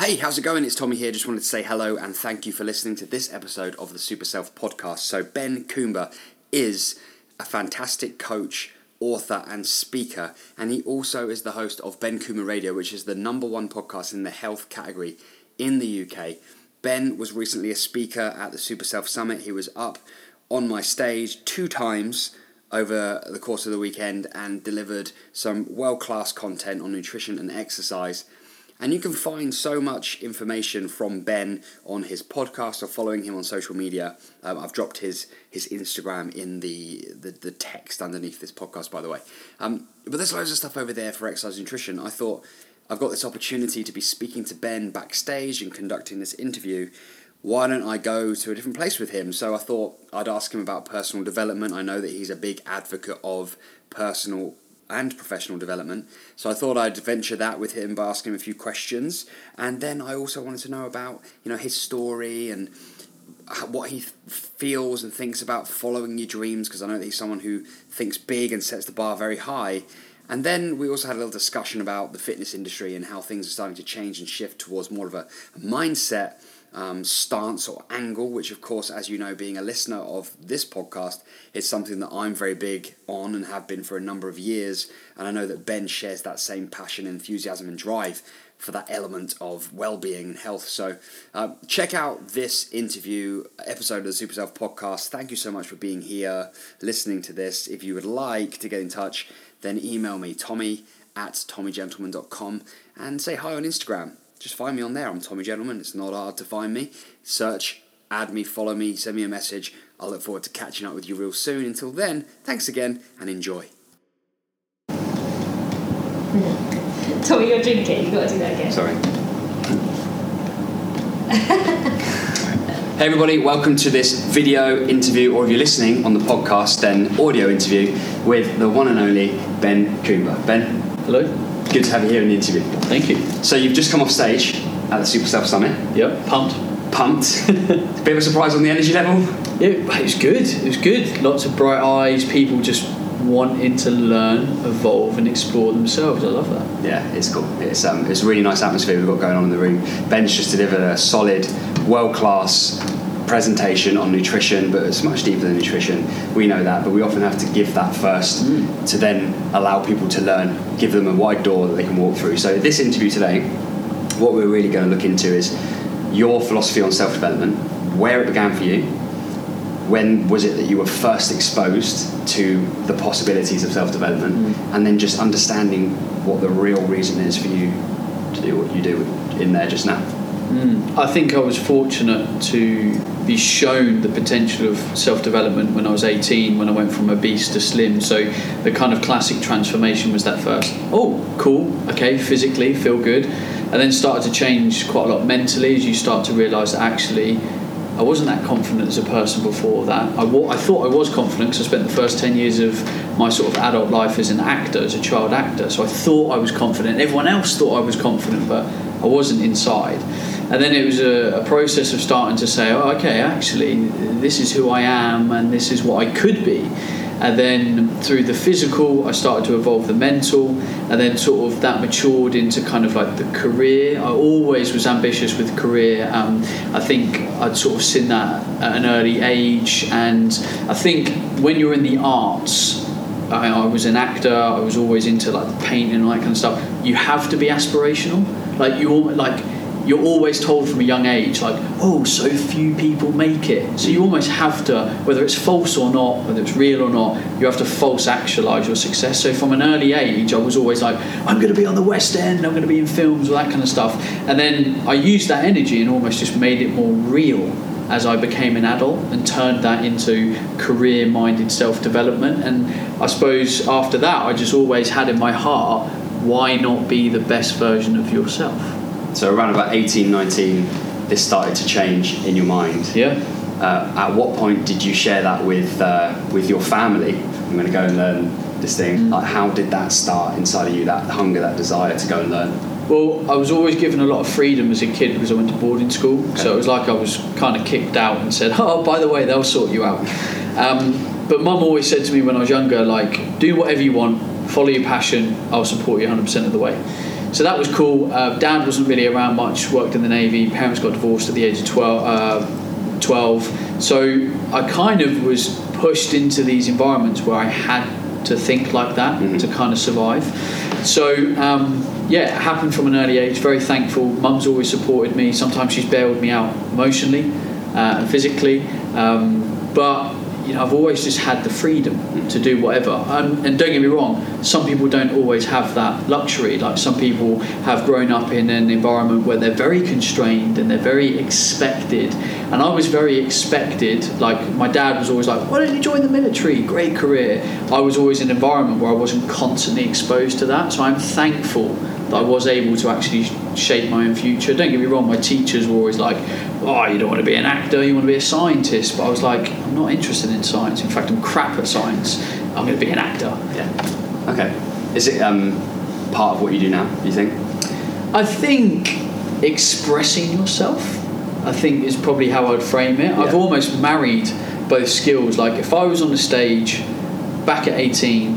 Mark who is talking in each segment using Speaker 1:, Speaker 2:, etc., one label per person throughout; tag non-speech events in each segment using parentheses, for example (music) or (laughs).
Speaker 1: Hey, how's it going? It's Tommy here. Just wanted to say hello and thank you for listening to this episode of the Super Self podcast. So, Ben Coomber is a fantastic coach, author, and speaker, and he also is the host of Ben Coomber Radio, which is the number one podcast in the health category in the UK. Ben was recently a speaker at the Super Self Summit. He was up on my stage two times over the course of the weekend and delivered some world class content on nutrition and exercise. And you can find so much information from Ben on his podcast or following him on social media. Um, I've dropped his his Instagram in the, the, the text underneath this podcast, by the way. Um, but there's loads of stuff over there for exercise nutrition. I thought I've got this opportunity to be speaking to Ben backstage and conducting this interview. Why don't I go to a different place with him? So I thought I'd ask him about personal development. I know that he's a big advocate of personal and professional development. So I thought I'd venture that with him by asking him a few questions, and then I also wanted to know about you know his story and what he feels and thinks about following your dreams because I know that he's someone who thinks big and sets the bar very high. And then we also had a little discussion about the fitness industry and how things are starting to change and shift towards more of a mindset um, stance or angle, which, of course, as you know, being a listener of this podcast, is something that I'm very big on and have been for a number of years. And I know that Ben shares that same passion, enthusiasm, and drive for that element of well-being and health. So uh, check out this interview episode of the Super Self podcast. Thank you so much for being here, listening to this. If you would like to get in touch, then email me, Tommy at tommygentleman.com and say hi on Instagram just find me on there. I'm Tommy Gentleman. It's not hard to find me. Search, add me, follow me, send me a message. I look forward to catching up with you real soon. Until then, thanks again and enjoy. (laughs)
Speaker 2: Tommy, you're drinking. You've got to do that again.
Speaker 1: Sorry. hey everybody, welcome to this video interview, or if you're listening on the podcast, then audio interview with the one and only Ben Coomber. Ben,
Speaker 3: Hello.
Speaker 1: Good to have you here in the interview.
Speaker 3: Thank you.
Speaker 1: So you've just come off stage at the Super Self Summit.
Speaker 3: Yep, pumped.
Speaker 1: Pumped. (laughs) bit of a surprise on the energy level.
Speaker 3: Yeah, it was good. It was good. Lots of bright eyes. People just wanting to learn, evolve, and explore themselves. I love that.
Speaker 1: Yeah, it's cool. It's um, it's a really nice atmosphere we've got going on in the room. Ben's just delivered a solid, world class presentation on nutrition, but it's much deeper than nutrition. We know that, but we often have to give that first mm. to then allow people to learn, give them a wide door that they can walk through. So, this interview today, what we're really going to look into is your philosophy on self development, where it began for you, when was it that you were first exposed to the possibilities of self development, mm. and then just understanding what the real reason is for you to do what you do in there just now.
Speaker 3: Mm. I think I was fortunate to be shown the potential of self development when I was 18, when I went from obese to slim. So the kind of classic transformation was that first, oh, cool, okay, physically, feel good. And then started to change quite a lot mentally as you start to realise that actually I wasn't that confident as a person before that. I, I thought I was confident because I spent the first 10 years of my sort of adult life as an actor, as a child actor. So I thought I was confident. Everyone else thought I was confident, but I wasn't inside. And then it was a, a, process of starting to say, oh, okay, actually, this is who I am and this is what I could be. And then through the physical, I started to evolve the mental, and then sort of that matured into kind of like the career. I always was ambitious with career. Um, I think I'd sort of seen that at an early age, and I think when you're in the arts, I, I was an actor. I was always into like painting and all that kind of stuff. You have to be aspirational. Like you, like you're always told from a young age, like, oh, so few people make it. So you almost have to, whether it's false or not, whether it's real or not, you have to false actualize your success. So from an early age, I was always like, I'm going to be on the West End, I'm going to be in films, all that kind of stuff. And then I used that energy and almost just made it more real as I became an adult and turned that into career minded self development. And I suppose after that, I just always had in my heart, why not be the best version of yourself?
Speaker 1: So around about 18, 19, this started to change in your mind.
Speaker 3: Yeah.
Speaker 1: Uh, at what point did you share that with uh, with your family? I'm going to go and learn this thing. Mm. Like, how did that start inside of you? That hunger, that desire to go and learn.
Speaker 3: Well, I was always given a lot of freedom as a kid because I went to boarding school. Okay. So it was like I was kind of kicked out and said, (laughs) "Oh, by the way, they'll sort you out." Um, but mum always said to me when I was younger, like, "Do whatever you want, follow your passion. I'll support you 100% of the way." So that was cool. Uh, Dad wasn't really around much. Worked in the navy. Parents got divorced at the age of 12. Uh, 12. So I kind of was pushed into these environments where I had to think like that
Speaker 1: Mhm.
Speaker 3: to kind of survive. So um, yeah, it happened from an early age. Very thankful. Mum's always supported me. Sometimes she's bailed me out emotionally uh, and physically, um, but you know I've always just had the freedom to do whatever. Um, and don't get me wrong, some people don't always have that luxury. Like some people have grown up in an environment where they're very constrained and they're very expected. And I was very expected. Like my dad was always like, "Why don't you join the military? Great career." I was always in an environment where I wasn't constantly exposed to that. So I'm thankful that I was able to actually shape my own future. Don't get me wrong, my teachers were always like, "Oh, you don't want to be an actor, you want to be a scientist." But I was like, "I'm not interested in science. In fact, I'm crap at science. I'm going to be an actor."
Speaker 1: Yeah. Okay. Is it um, part of what you do now? Do you think?
Speaker 3: I think expressing yourself, I think, is probably how I'd frame it. I've almost married both skills. Like if I was on the stage back at 18,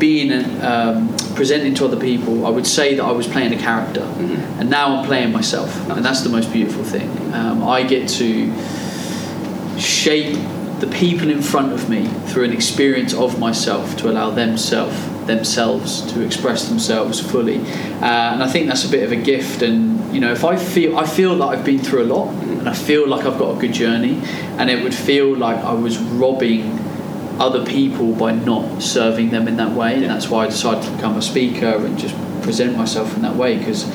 Speaker 3: being um, presenting to other people, I would say that I was playing a character,
Speaker 1: Mhm.
Speaker 3: and now I'm playing myself,
Speaker 1: Nice.
Speaker 3: and that's the most beautiful thing. Um, I get to shape the people in front of me through an experience of myself to allow themselves themselves to express themselves fully uh, and I think that's a bit of a gift and you know if I feel I feel that I've been through a lot and I feel like I've got a good journey and it would feel like I was robbing other people by not serving them in that way and that's why I decided to become a speaker and just present myself in that way because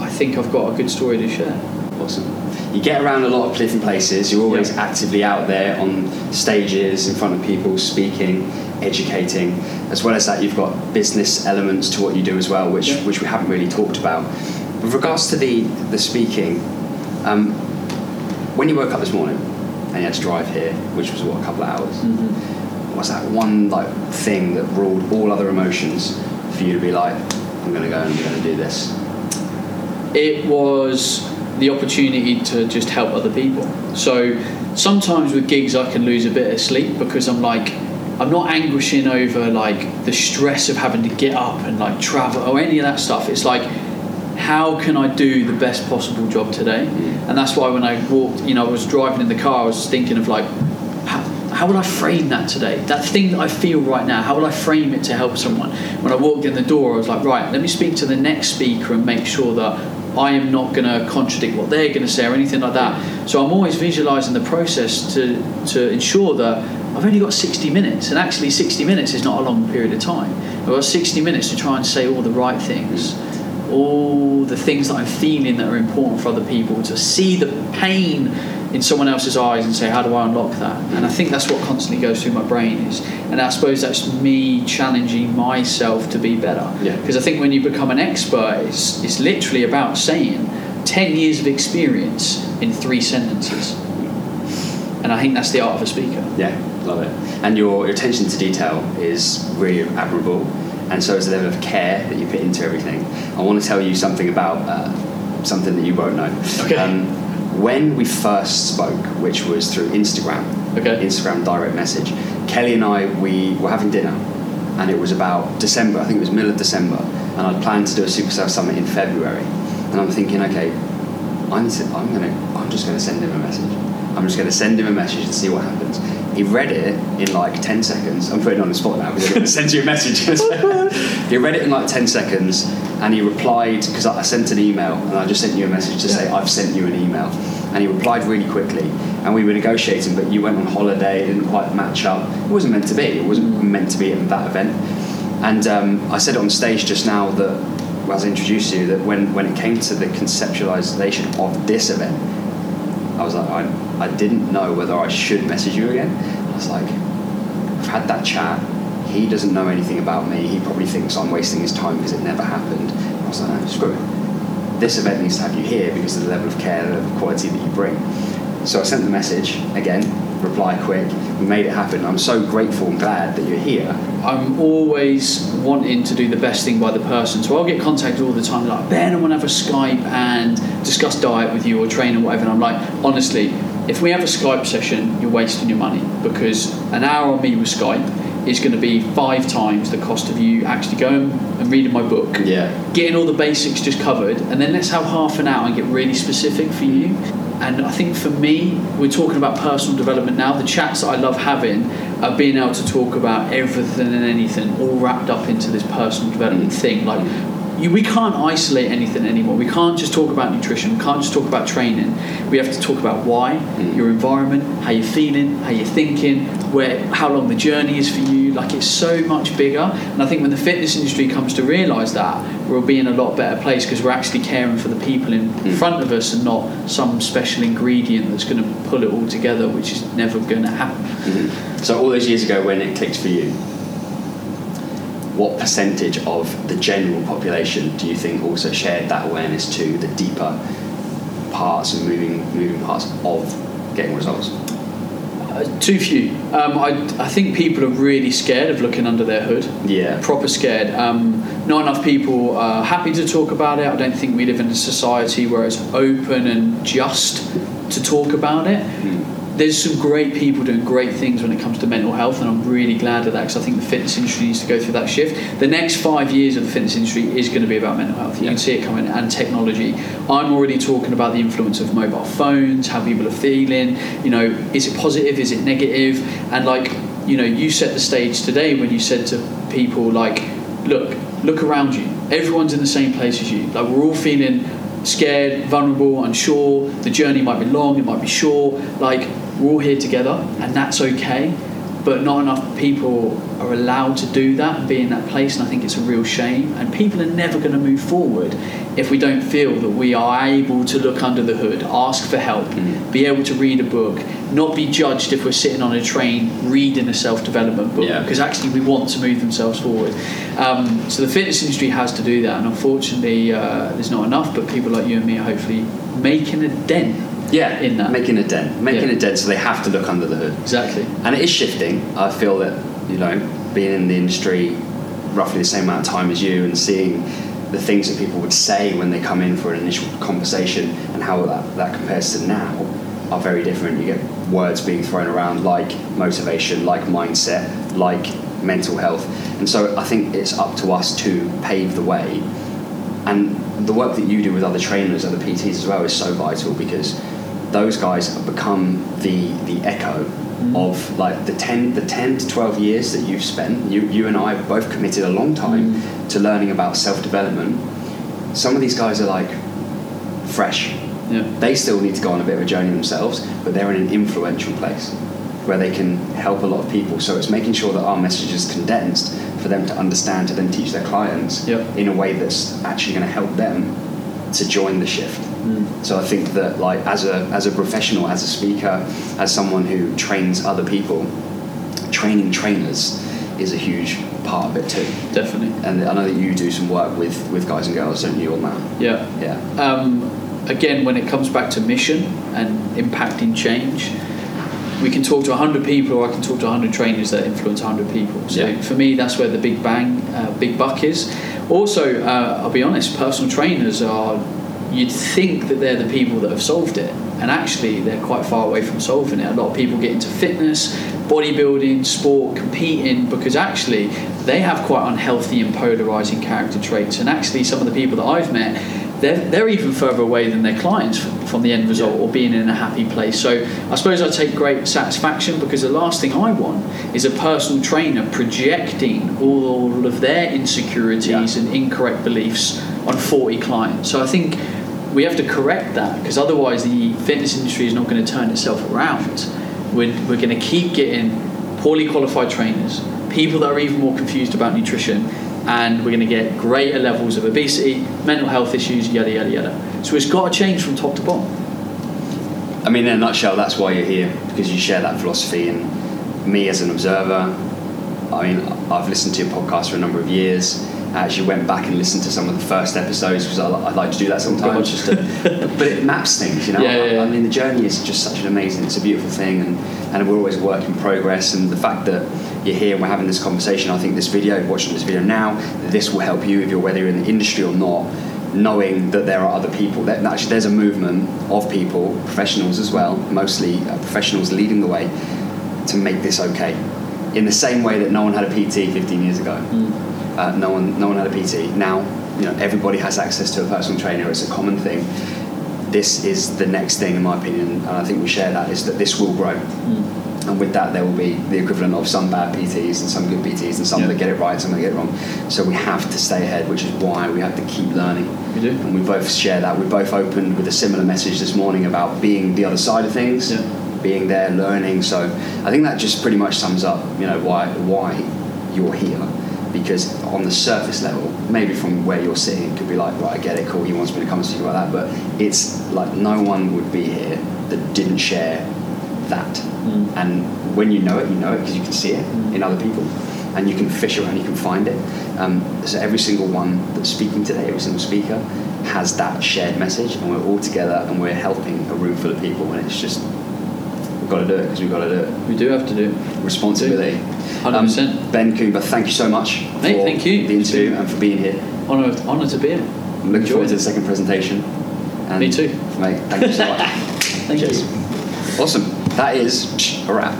Speaker 3: I think I've got a good story to share
Speaker 1: Awesome. You get around a lot of different places. You're always
Speaker 3: Yeah.
Speaker 1: actively out there on stages, in front of people, speaking, educating. As well as that, you've got business elements to what you do as well, which
Speaker 3: Yeah.
Speaker 1: which we haven't really talked about. With regards to the the speaking, um, when you woke up this morning and you had to drive here, which was what a couple of hours, mm-hmm. what's that one like thing that ruled all other emotions for you to be like, I'm going to go and I'm going to do this?
Speaker 3: it was the opportunity to just help other people. So sometimes with gigs, I can lose a bit of sleep because I'm like, I'm not anguishing over like the stress of having to get up and like travel or any of that stuff. It's like, how can I do the best possible job today? Mm. And that's why when I walked, you know, I was driving in the car, I was thinking of like, how, how would I frame that today? That thing that I feel right now, how will I frame it to help someone? When I walked in the door, I was like, right, let me speak to the next speaker and make sure that I am not going to contradict what they're going to say or anything like that. So I'm always visualizing the process to, to ensure that I've only got 60 minutes, and actually 60 minutes is not a long period of time. I've got 60 minutes to try and say all the right things, mm. All the things that I'm feeling that are important for other people, to see the pain in someone else's eyes and say, how do I unlock that? And I think that's what constantly goes through my brain is, and I suppose that's me challenging myself to be better.
Speaker 1: Yeah.
Speaker 3: Because I think when you become an expert, it's, it's literally about saying 10 years of experience in three sentences. And I think that's the art of a speaker.
Speaker 1: Yeah, love it. And your attention to detail is really admirable, and so is the level of care that you put into everything. I want to tell you something about uh, something that you won't know.
Speaker 3: Okay.
Speaker 1: Um, when we first spoke, which was through Instagram,
Speaker 3: Okay.
Speaker 1: Instagram direct message, Kelly and I we were having dinner, and it was about December. I think it was middle of December, and I'd planned to do a Super Self Summit in February, and I'm thinking, okay, I'm, I'm gonna, I'm just gonna send him a message. I'm just gonna send him a message and see what happens. He read it in like 10 seconds. I'm putting it on the spot now because I'm gonna send you a message. (laughs) he read it in like 10 seconds and he replied because I sent an email and I just sent you a message to say I've sent you an email. And he replied really quickly and we were negotiating, but you went on holiday, it didn't quite match up. It wasn't meant to be. It wasn't meant to be at that event. And um, I said on stage just now that, as I introduced you, that when, when it came to the conceptualization of this event, I was like, I, I didn't know whether I should message you again. I was like, I've had that chat. He doesn't know anything about me. He probably thinks I'm wasting his time because it never happened. I was like, no, screw it. This event needs to have you here because of the level of care, the level of quality that you bring. So I sent the message again, reply quick. We made it happen. I'm so grateful and glad that you're here.
Speaker 3: I'm always wanting to do the best thing by the person. So I'll get contacted all the time, like, Ben, I want to have a Skype and discuss diet with you or train or whatever. And I'm like, honestly, if we have a Skype session, you're wasting your money because an hour on me with Skype is going to be five times the cost of you actually going and reading my book
Speaker 1: Yeah.
Speaker 3: getting all the basics just covered, and then let's have half an hour and get really specific for you. And I think for me, we're talking about personal development now. The chats that I love having are being able to talk about everything and anything, all wrapped up into this personal development mm. thing. Like, you, we can't isolate anything anymore. We can't just talk about nutrition. We can't just talk about training. We have to talk about why, mm. your environment, how you're feeling, how you're thinking, where, how long the journey is for you. Like it's so much bigger. And I think when the fitness industry comes to realise that, we'll be in a lot better place because we're actually caring for the people in hmm. front of us and not some special ingredient that's going to pull it all together, which is never going to happen. Mm-hmm.
Speaker 1: So all those years ago, when it clicked for you, what percentage of the general population do you think also shared that awareness to the deeper parts and moving moving parts of getting results?
Speaker 3: Uh, too few. Um, I, I think people are really scared of looking under their hood.
Speaker 1: Yeah.
Speaker 3: Proper scared. Um, not enough people are happy to talk about it. I don't think we live in a society where it's open and just to talk about it. There's some great people doing great things when it comes to mental health, and I'm really glad of that because I think the fitness industry needs to go through that shift. The next five years of the fitness industry is going to be about mental health. You
Speaker 1: Yeah.
Speaker 3: can see it coming, and technology. I'm already talking about the influence of mobile phones, how people are feeling. You know, is it positive? Is it negative? And like, you know, you set the stage today when you said to people like, look, look around you. Everyone's in the same place as you. Like we're all feeling scared, vulnerable, unsure. The journey might be long, it might be short. Like we're all here together, and that's okay. But not enough people are allowed to do that and be in that place, and I think it's a real shame. And people are never going to move forward if we don't feel that we are able to look under the hood, ask for help, be able to read a book, not be judged if we're sitting on a train reading a self development book,
Speaker 1: Yeah.
Speaker 3: because actually we want to move themselves forward. Um, so the fitness industry has to do that, and unfortunately, uh, there's not enough. But people like you and me are hopefully making a dent.
Speaker 1: Yeah,
Speaker 3: In that.
Speaker 1: making a dent, making
Speaker 3: Yeah.
Speaker 1: a dent, so they have to look under the hood.
Speaker 3: Exactly.
Speaker 1: and it is shifting. I feel that you know, being in the industry roughly the same amount of time as you, and seeing the things that people would say when they come in for an initial conversation, and how that, that compares to now, are very different. You get words being thrown around like motivation, like mindset, like mental health, and so I think it's up to us to pave the way. And the work that you do with other trainers, other PTs as well, is so vital because those guys have become the the echo mm-hmm. of like the 10 the 10 to 12 years that you've spent you you and I have both committed a long time mm-hmm. to learning about self-development. Some of these guys are like fresh.
Speaker 3: Yeah.
Speaker 1: they still need to go on a bit of a journey themselves but they're in an influential place where they can help a lot of people. So it's making sure that our message is condensed for them to understand to then teach their clients
Speaker 3: Yep.
Speaker 1: in a way that's actually going to help them to join the shift so I think that like as a as a professional, as a speaker, as someone who trains other people, training trainers is a huge part of it too.
Speaker 3: Definitely.
Speaker 1: And I know that you do some work with, with guys and girls, don't you, on that?
Speaker 3: Yeah.
Speaker 1: Yeah.
Speaker 3: um, again, when it comes back to mission and impacting change, we can talk to 100 people or I can talk to 100 trainers that influence 100 people. So
Speaker 1: Yeah.
Speaker 3: for me, that's where the big bang, uh, big buck is. Also, uh, I'll be honest, personal trainers are, you'd think that they're the people that have solved it. And actually, they're quite far away from solving it. A lot of people get into fitness, bodybuilding, sport, competing because actually they have quite unhealthy and polarizing character traits. And actually, some of the people that I've met, they're, they're even further away than their clients from the end result or being in a happy place. So I suppose I take great satisfaction because the last thing I want is a personal trainer projecting all of their insecurities
Speaker 1: Yeah.
Speaker 3: and incorrect beliefs on 40 clients. So I think we have to correct that because otherwise the fitness industry is not going to turn itself around. We're, we're going to keep getting poorly qualified trainers, people that are even more confused about nutrition, and we're going to get greater levels of obesity, mental health issues, yada, yada, yada. So it's got to change from top to bottom.
Speaker 1: I mean, in a nutshell, that's why you're here because you share that philosophy. And me as an observer, I mean, I've listened to your podcast for a number of years. I actually went back and listened to some of the first episodes because I, I like to do that sometimes, just to, (laughs) but it maps things, you know.
Speaker 3: Yeah, yeah, yeah.
Speaker 1: I, I mean, the journey is just such an amazing, it's a beautiful thing, and, and we're always a work in progress. And the fact that you're here and we're having this conversation, I think this video, watching this video now, this will help you if you're whether you're in the industry or not, knowing that there are other people. That actually, there's a movement of people, professionals as well, mostly uh, professionals leading the way to make this okay. in the same way that no one had a PT 15 years ago.
Speaker 3: Mm.
Speaker 1: Uh, no one, no one had a PT. Now, you know, everybody has access to a personal trainer. It's a common thing. This is the next thing, in my opinion, and I think we share that. Is that this will grow,
Speaker 3: Mm.
Speaker 1: and with that, there will be the equivalent of some bad PTs and some good PTs, and some
Speaker 3: Yeah.
Speaker 1: that get it right, some that get it wrong. So we have to stay ahead, which is why we have to keep learning.
Speaker 3: We do.
Speaker 1: And we both share that. We both opened with a similar message this morning about being the other side of things,
Speaker 3: Yeah.
Speaker 1: being there, learning. So I think that just pretty much sums up, you know, why why you're here. Because on the surface level, maybe from where you're sitting, it could be like, right, I get it, cool. He wants me to come and speak about that, but it's like no one would be here that didn't share that.
Speaker 3: Mm.
Speaker 1: And when you know it, you know it because you can see it
Speaker 3: Mm.
Speaker 1: in other people, and you can fish around, you can find it. Um, so every single one that's speaking today, every single speaker, has that shared message, and we're all together, and we're helping a room full of people, and it's just we've got to do it because we've got to do it.
Speaker 3: We do have to do. it.
Speaker 1: Responsibility.
Speaker 3: 100%.
Speaker 1: Um, ben Coomber, thank you so much
Speaker 3: Mate,
Speaker 1: for
Speaker 3: thank you.
Speaker 1: the interview and for being here.
Speaker 3: Honour, honour to be here.
Speaker 1: I'm looking forward
Speaker 3: Enjoyed
Speaker 1: to the second presentation. And
Speaker 3: Me too.
Speaker 1: Mate, thank you so much. (laughs)
Speaker 3: Thank
Speaker 1: Cheers.
Speaker 3: you.
Speaker 1: Awesome. That is a wrap.